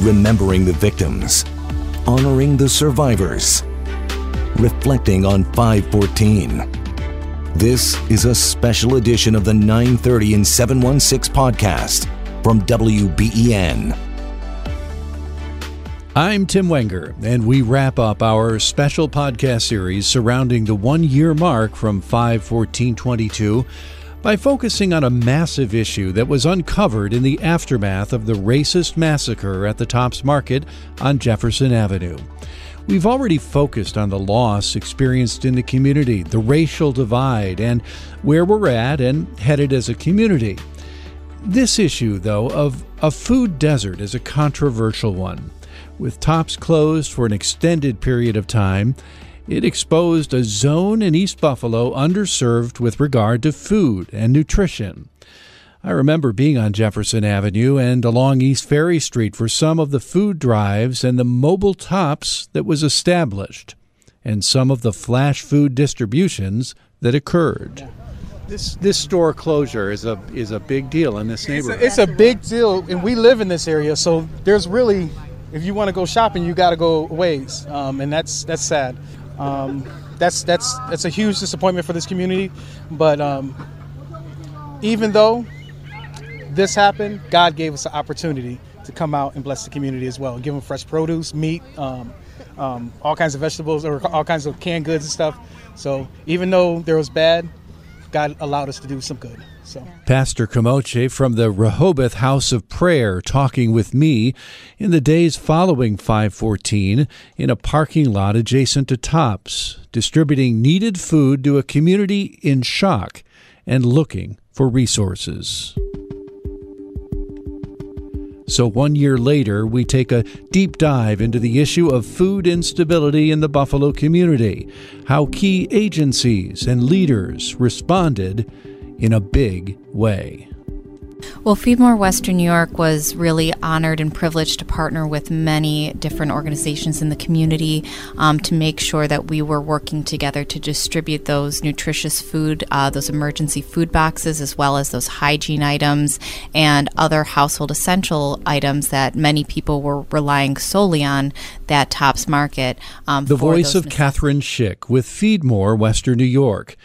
Remembering the victims, honoring the survivors, reflecting on 514. This is a special edition of the 930 and 716 podcast from WBEN. I'm Tim Wenger, and we wrap up our special podcast series surrounding the one year mark from 51422 by focusing on a massive issue that was uncovered in the aftermath of the racist massacre at the Tops Market on Jefferson Avenue. We've already focused on the loss experienced in the community, the racial divide, and where we're at and headed as a community. This issue, though, of a food desert is a controversial one. With Tops closed for an extended period of time, it exposed a zone in East Buffalo underserved with regard to food and nutrition. I remember being on Jefferson Avenue and along East Ferry Street for some of the food drives and the mobile tops that was established, and some of the flash food distributions that occurred. This this store closure is a is a big deal in this neighborhood. It's a, it's a big deal, and we live in this area, so there's really, if you want to go shopping, you got to go ways, um, and that's that's sad. Um, that's that's that's a huge disappointment for this community. But um, even though this happened, God gave us an opportunity to come out and bless the community as well, give them fresh produce, meat, um, um, all kinds of vegetables, or all kinds of canned goods and stuff. So even though there was bad, God allowed us to do some good. So. Pastor Kamoche from the Rehoboth House of Prayer talking with me in the days following 514 in a parking lot adjacent to Tops, distributing needed food to a community in shock and looking for resources. So, one year later, we take a deep dive into the issue of food instability in the Buffalo community, how key agencies and leaders responded in a big way. Well, Feed More Western New York was really honored and privileged to partner with many different organizations in the community um, to make sure that we were working together to distribute those nutritious food, uh, those emergency food boxes, as well as those hygiene items and other household essential items that many people were relying solely on that Tops Market. Um, the voice of Catherine Schick with Feed More Western New York.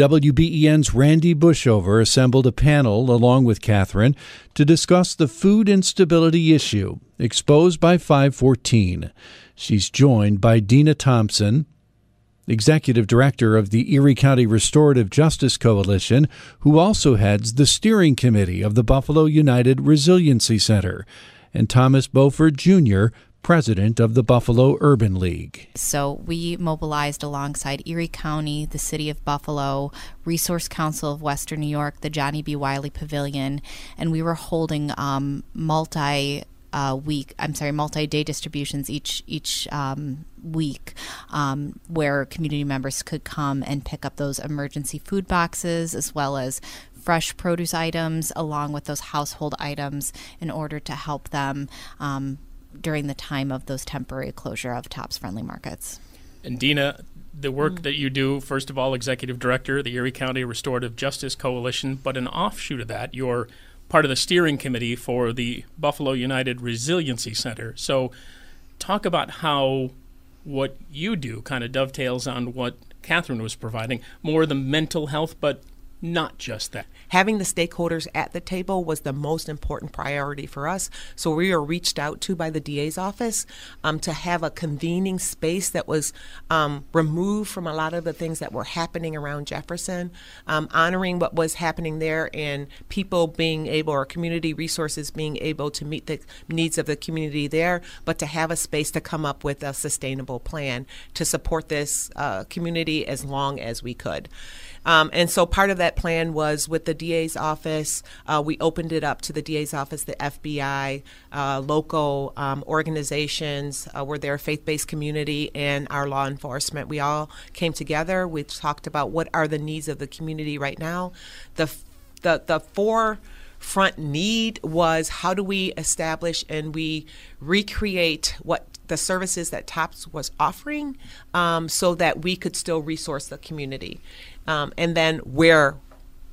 WBEN's Randy Bushover assembled a panel along with Catherine to discuss the food instability issue exposed by 514. She's joined by Dina Thompson, Executive Director of the Erie County Restorative Justice Coalition, who also heads the steering committee of the Buffalo United Resiliency Center, and Thomas Beauford Jr., president of the Buffalo Urban League. So we mobilized alongside Erie County, the City of Buffalo, Resource Council of Western New York, the Johnnie B. Wiley Pavilion, and we were holding um, multi uh, week I'm sorry multi day distributions each each um, week um, where community members could come and pick up those emergency food boxes as well as fresh produce items along with those household items in order to help them um, during the time of those temporary closure of TOPS friendly markets. And Dina, the work mm. that you do, first of all, executive director, the Erie County Restorative Justice Coalition, but an offshoot of that, you're part of the steering committee for the Buffalo United Resiliency Center. So, talk about how what you do kind of dovetails on what Catherine was providing more the mental health, but not just that having the stakeholders at the table was the most important priority for us. So we were reached out to by the DA's office um, to have a convening space that was um, removed from a lot of the things that were happening around Jefferson, um, honoring what was happening there and people being able, or community resources being able to meet the needs of the community there, but to have a space to come up with a sustainable plan to support this uh, community as long as we could. Um, and so part of that plan was with the DA's office, uh, we opened it up to the DA's office, the FBI, uh, local um, organizations, uh, were there faith based community, and our law enforcement. We all came together. We talked about what are the needs of the community right now. The, the, the four front need was how do we establish and we recreate what the services that TOPS was offering um, so that we could still resource the community. Um, and then where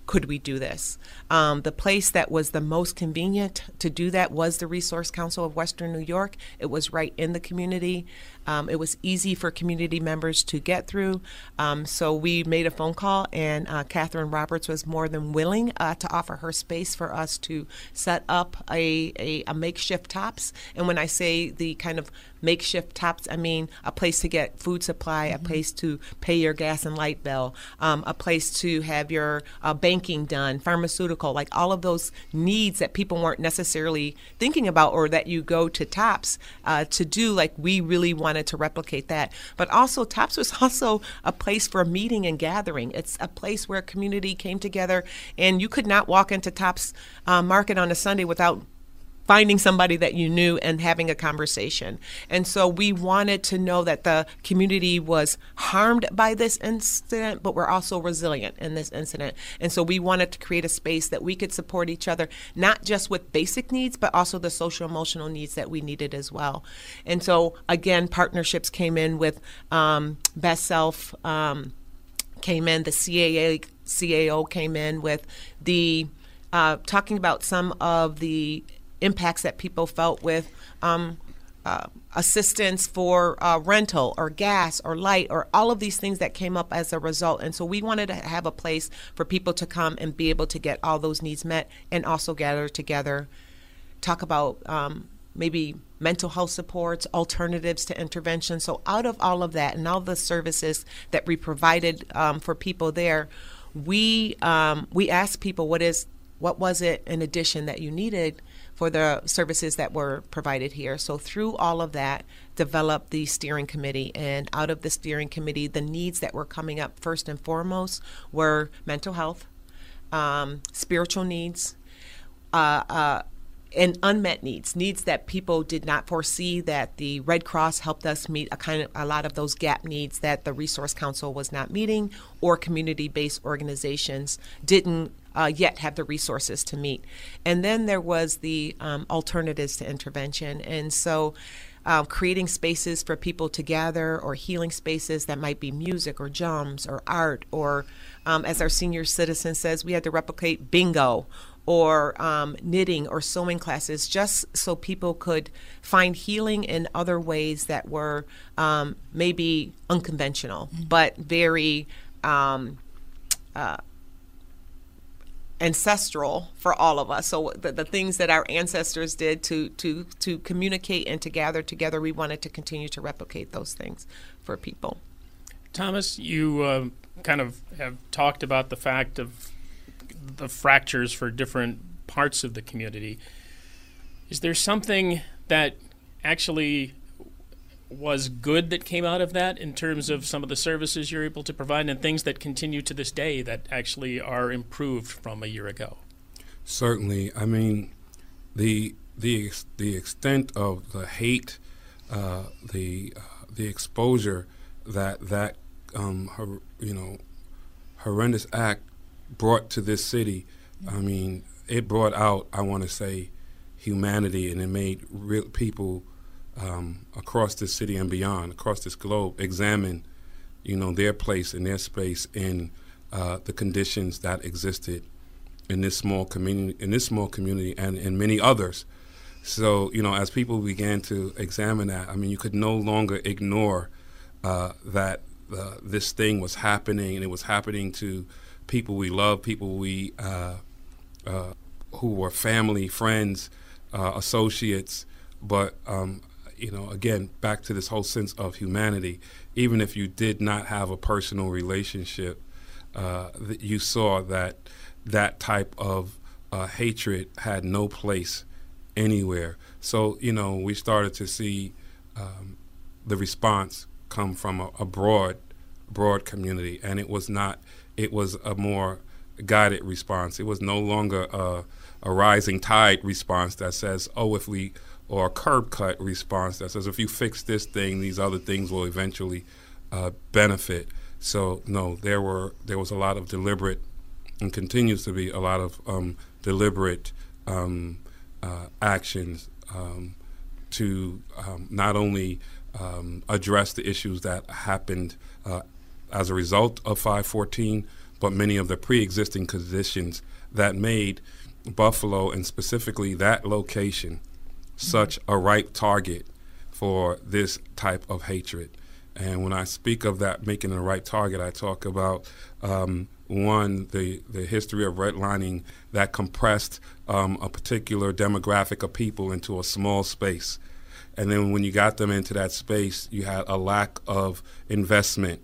could we do this? Um, the place that was the most convenient to do that was the Resource Council of Western New York. It was right in the community. Um, it was easy for community members to get through. Um, so we made a phone call, and uh, Catherine Roberts was more than willing uh, to offer her space for us to set up a, a, a makeshift TOPS. And when I say the kind of makeshift TOPS, I mean a place to get food supply, mm-hmm. a place to pay your gas and light bill, um, a place to have your uh, banking done, pharmaceutical, like all of those needs that people weren't necessarily thinking about or that you go to TOPS uh, to do. Like we really wanted to replicate that. But also, TOPS was also a place for meeting and gathering. It's a place where a community came together, and you could not walk into TOPS uh, Market on a Sunday without finding somebody that you knew and having a conversation. And so we wanted to know that the community was harmed by this incident, but we're also resilient in this incident. And so we wanted to create a space that we could support each other, not just with basic needs, but also the social emotional needs that we needed as well. And so, again, partnerships came in with um, Best Self. Um, came in, the CAA, CAO came in with the uh, talking about some of the impacts that people felt with um, uh, assistance for uh, rental or gas or light or all of these things that came up as a result. And so we wanted to have a place for people to come and be able to get all those needs met and also gather together, talk about um, maybe mental health supports, alternatives to intervention. So out of all of that and all the services that we provided um, for people there, we um, we asked people what is what was it in addition that you needed for the services that were provided here. So through all of that, developed the steering committee, and out of the steering committee, the needs that were coming up first and foremost were mental health, um, spiritual needs. Uh, uh, and unmet needs, needs that people did not foresee that the Red Cross helped us meet a kind of a lot of those gap needs that the Resource Council was not meeting or community-based organizations didn't uh, yet have the resources to meet. And then there was the um, alternatives to intervention. And so uh, creating spaces for people to gather or healing spaces that might be music or jumps or art or um, as our senior citizen says we had to replicate bingo or um, knitting or sewing classes just so people could find healing in other ways that were um, maybe unconventional mm-hmm. but very um, uh, ancestral for all of us. So the, the things that our ancestors did to to to communicate and to gather together, we wanted to continue to replicate those things for people. Thomas, you uh, kind of have talked about the fact of the fractures for different parts of the community. Is there something that actually was good that came out of that in terms of some of the services you're able to provide and things that continue to this day that actually are improved from a year ago? Certainly. I mean, the the the extent of the hate, uh, the uh, the exposure that that um, her, you know horrendous act brought to this city. I mean, it brought out I want to say humanity, and it made real people um, across this city and beyond, across this globe, examine, you know, their place and their space in uh, the conditions that existed in this small community, in this small community, and in many others. So, you know, as people began to examine that, I mean, you could no longer ignore uh, that uh, this thing was happening, and it was happening to people we love, people we uh, uh, who were family, friends, uh, associates. But um, you know, again, back to this whole sense of humanity. Even if you did not have a personal relationship, uh, you saw that that type of uh, hatred had no place anywhere. So, you know, we started to see um, the response come from a, a broad, broad community, and it was not it was a more guided response. It was no longer a, a rising tide response that says, oh, if we, or a curb cut response that says, if you fix this thing, these other things will eventually uh, benefit. So no, there were there was a lot of deliberate, and continues to be a lot of um, deliberate um, uh, actions um, to um, not only um, address the issues that happened uh, as a result of 514, but many of the pre-existing conditions that made Buffalo and specifically that location such a ripe target for this type of hatred. And when I speak of that making a right target, I talk about um, one, the, the history of redlining that compressed um, a particular demographic of people into a small space. And then when you got them into that space, you had a lack of investment,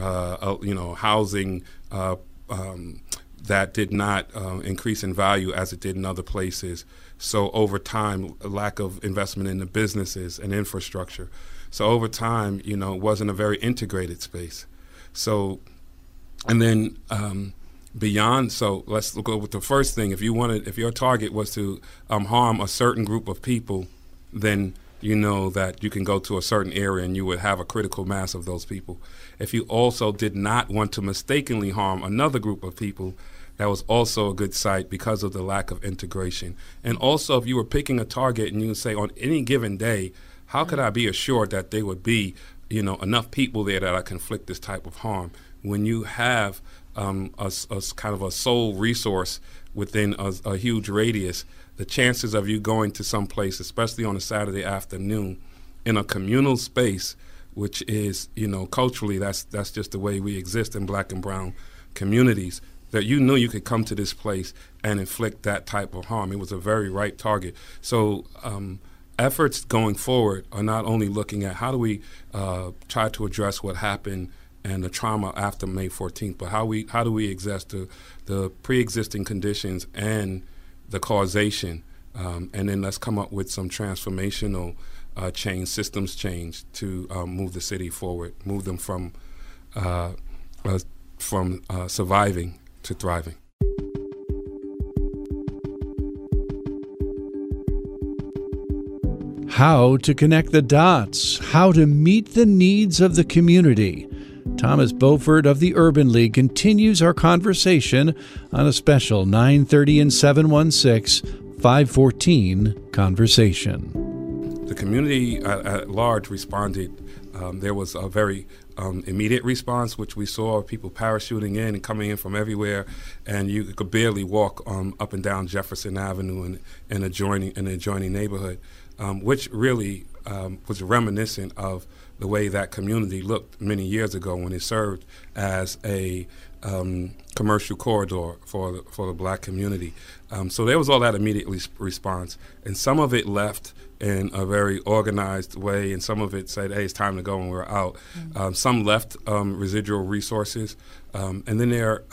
uh, you know, housing uh, um, that did not uh, increase in value as it did in other places. So over time, lack of investment in the businesses and infrastructure. So over time, you know, it wasn't a very integrated space. So, and then um, beyond, so let's go with the first thing. If you wanted, if your target was to um, harm a certain group of people, then you know that you can go to a certain area and you would have a critical mass of those people. If you also did not want to mistakenly harm another group of people, that was also a good site because of the lack of integration. And also, if you were picking a target and you would say on any given day, how could I be assured that there would be, you know, enough people there that I can inflict this type of harm? When you have um, a, a, kind of a sole resource within a, a huge radius, the chances of you going to some place, especially on a Saturday afternoon, in a communal space, which is, you know, culturally, that's that's just the way we exist in black and brown communities. That you knew you could come to this place and inflict that type of harm. It was a very right target. So um, efforts going forward are not only looking at how do we uh, try to address what happened and the trauma after May 14th, but how we how do we address the the pre-existing conditions and the causation, um, and then let's come up with some transformational uh, change, systems change to um, move the city forward, move them from uh, uh, from uh, surviving to thriving. How to connect the dots, how to meet the needs of the community. Thomas Beauford of the Urban League continues our conversation on a special 930 and 716 514 conversation. The community at, at large responded. Um, there was a very um, immediate response, which we saw people parachuting in and coming in from everywhere, and you could barely walk um, up and down Jefferson Avenue and, adjoining an adjoining neighborhood um, which really um, was reminiscent of the way that community looked many years ago when it served as a um, commercial corridor for the, for the black community. So there was all that immediate response, and some of it left in a very organized way, and some of it said, "Hey, it's time to go," and we're out. Mm-hmm. Um, some left um, residual resources, um, and then there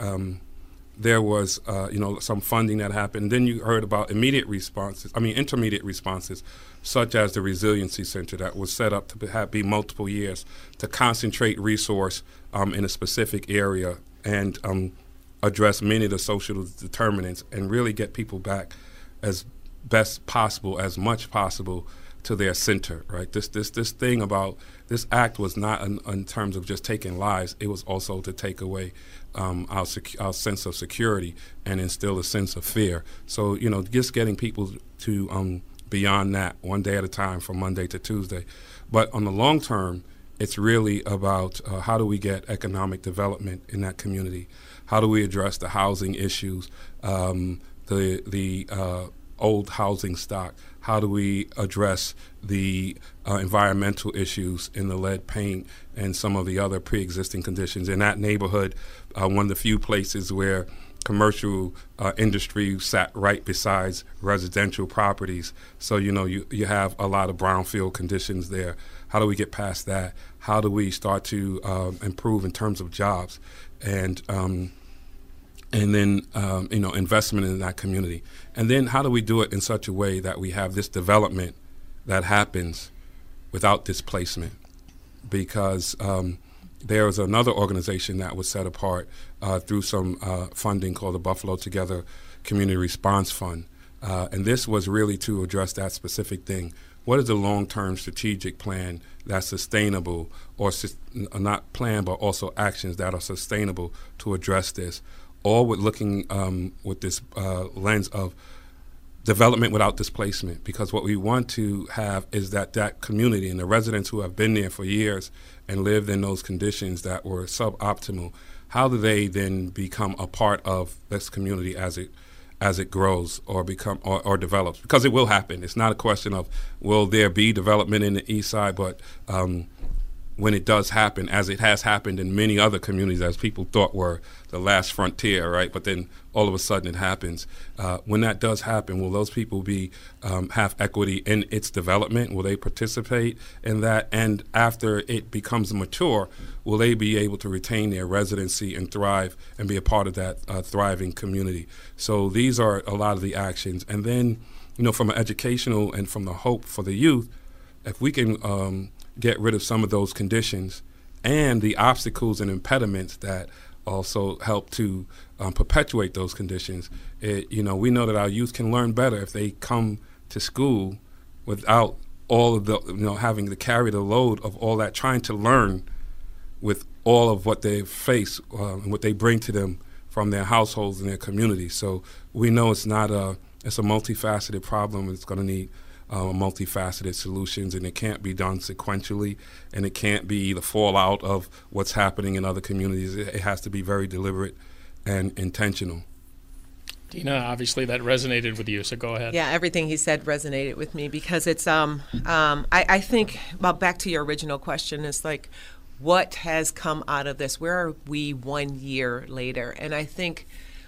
there was uh, you know some funding that happened. Then you heard about immediate responses. I mean intermediate responses, such as the resiliency center that was set up to have, be multiple years to concentrate resource um, in a specific area and um, address many of the social determinants and really get people back as best possible, as much possible to their center, right? This this this thing about this act was not in, in terms of just taking lives; it was also to take away um, our sec- our sense of security and instill a sense of fear. So you know, just getting people to um, beyond that, one day at a time, from Monday to Tuesday. But on the long term, it's really about uh, how do we get economic development in that community? How do we address the housing issues, um, the the uh, old housing stock? how do we address the uh, environmental issues in the lead paint and some of the other pre-existing conditions? In that neighborhood uh, one of the few places where commercial uh, industry sat right besides residential properties. So you know you, you have a lot of brownfield conditions there. How do we get past that? How do we start to um, improve in terms of jobs and um, and then um, you know investment in that community and then how do we do it in such a way that we have this development that happens without displacement because um, another organization that was set apart uh, through some uh, funding called the Buffalo Together Community Response Fund. Uh, and this was really to address that specific thing. What is the long term strategic plan that's sustainable, or su- not plan, but also actions that are sustainable to address this? All with looking um, with this uh, lens of development without displacement because what we want to have is that that community and the residents who have been there for years and lived in those conditions that were suboptimal how do they then become a part of this community as it as it grows or become or, or develops? Because it will happen. It's not a question of will there be development in the east side but um, when it does happen, as it has happened in many other communities, as people thought were the last frontier, right? But then all of a sudden it happens. Uh, when that does happen, will those people be um, have equity in its development? Will they participate in that? And after it becomes mature, will they be able to retain their residency and thrive and be a part of that uh, thriving community? So these are a lot of the actions. And then, you know, from an educational and from the hope for the youth, if we can um, get rid of some of those conditions and the obstacles and impediments that also help to um, perpetuate those conditions. It, you know, we know that our youth can learn better if they come to school without all of the, you know, having to carry the load of all that, trying to learn with all of what they face uh, and what they bring to them from their households and their communities. So we know it's not a, it's a multifaceted problem. It's going to need uh, multifaceted solutions, and it can't be done sequentially, and it can't be the fallout of what's happening in other communities. It, it has to be very deliberate and intentional. Dina, obviously that resonated with you, so go ahead. Yeah, everything he said resonated with me because it's um um I, I think well back to your original question is like what has come out of this? Where are we one year later? And I think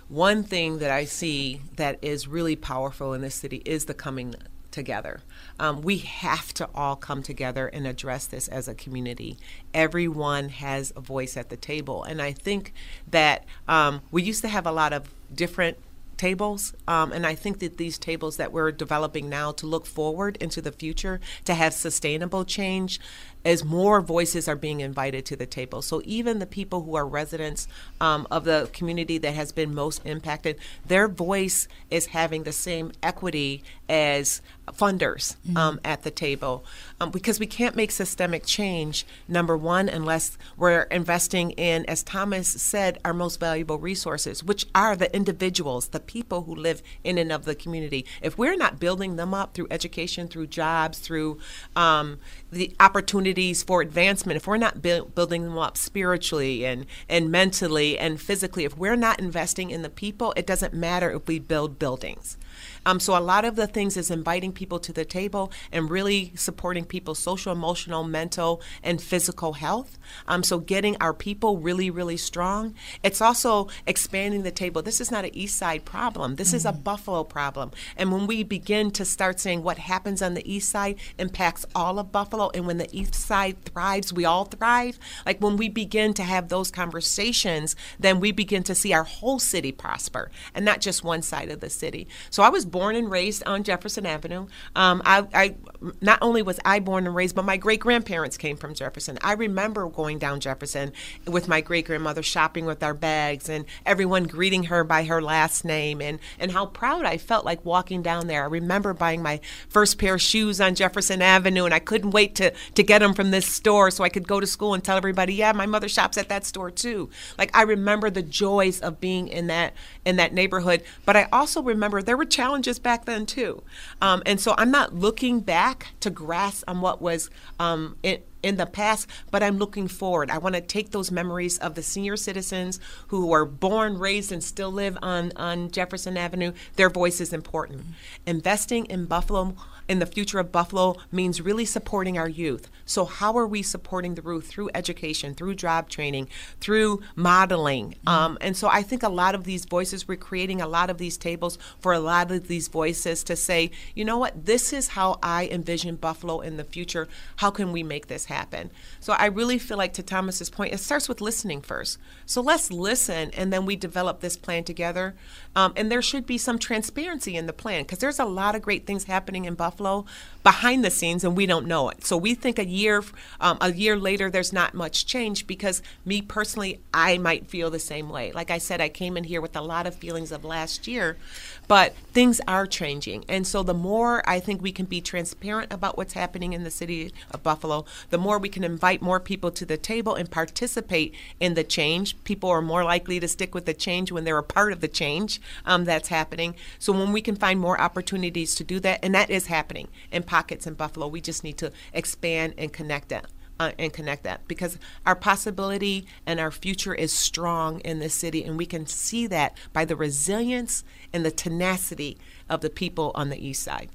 one thing that I see that is really powerful in this city is the coming together. Um, we have to all come together and address this as a community. Everyone has a voice at the table. And I think that um, we used to have a lot of different tables. Um, and I think that these tables that we're developing now to look forward into the future, to have sustainable change, as more voices are being invited to the table. So even the people who are residents um, of the community that has been most impacted, their voice is having the same equity as funders mm-hmm. um, at the table. Um, because we can't make systemic change, number one, unless we're investing in, as Thomas said, our most valuable resources, which are the individuals, the people who live in and of the community. If we're not building them up through education, through jobs, through um, the opportunities for advancement, if we're not bu- building them up spiritually and, and mentally and physically, if we're not investing in the people, it doesn't matter if we build buildings. Um, so a lot of the things is inviting people to the table and really supporting people's social, emotional, mental, and physical health. Um, so getting our people really, really strong. It's also expanding the table. This is not an East Side problem. This mm-hmm. is a mm-hmm. Buffalo problem. And when we begin to start saying what happens on the East Side impacts all of Buffalo, and when the East Side thrives, we all thrive. Like when we begin to have those conversations, then we begin to see our whole city prosper and not just one side of the city. So I was born and raised on Jefferson Avenue. Um, I, I, not only was I born and raised, but my great grandparents came from Jefferson. I remember going down Jefferson with my great grandmother, shopping with our bags, and everyone greeting her by her last name, and and how proud I felt like walking down there. I remember buying my first pair of shoes on Jefferson Avenue, and I couldn't wait to to get them from this store so I could go to school and tell everybody, yeah, my mother shops at that store too. Like I remember the joys of being in that in that neighborhood, but I also remember there were challenges challenges back then too. Um, and so I'm not looking back to grasp on what was um, it, in the past, but I'm looking forward. I want to take those memories of the senior citizens who were born, raised, and still live on, on Jefferson Avenue. Their voice is important. Mm-hmm. Investing in Buffalo in the future of Buffalo means really supporting our youth. So, how are we supporting the youth through education, through job training, through modeling? Mm-hmm. Um, and so, I think a lot of these voices, we're creating a lot of these tables for a lot of these voices to say, you know what, this is how I envision Buffalo in the future. How can we make this happen? Happen. So I really feel like, to Thomas's point, it starts with listening first. So let's listen, and then we develop this plan together. Um, and there should be some transparency in the plan because there's a lot of great things happening in Buffalo behind the scenes, and we don't know it. So we think a year, um, a year later, there's not much change because me personally, I might feel the same way. Like I said, I came in here with a lot of feelings of last year, but things are changing, and so the more I think we can be transparent about what's happening in the city of Buffalo, the more we can invite more people to the table and participate in the change. People are more likely to stick with the change when they're a part of the change um, that's happening. So when we can find more opportunities to do that, and that is happening in pockets in Buffalo, we just need to expand and connect that. Uh, and connect that because our possibility and our future is strong in this city, and we can see that by the resilience and the tenacity of the people on the east side.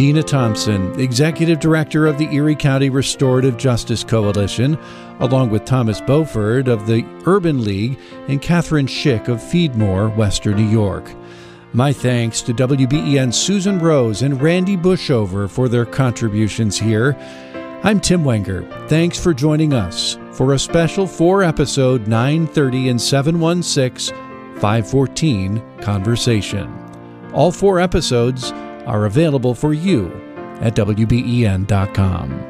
Dina Thompson, Executive Director of the Erie County Restorative Justice Coalition, along with Thomas Beauford of the Urban League and Catherine Schick of Feedmore, Western New York. My thanks to WBEN Susan Rose and Randy Bushover for their contributions here. I'm Tim Wenger. Thanks for joining us for a special four episode 930 and 716 514 conversation. All four episodes are available for you at WBEN.com.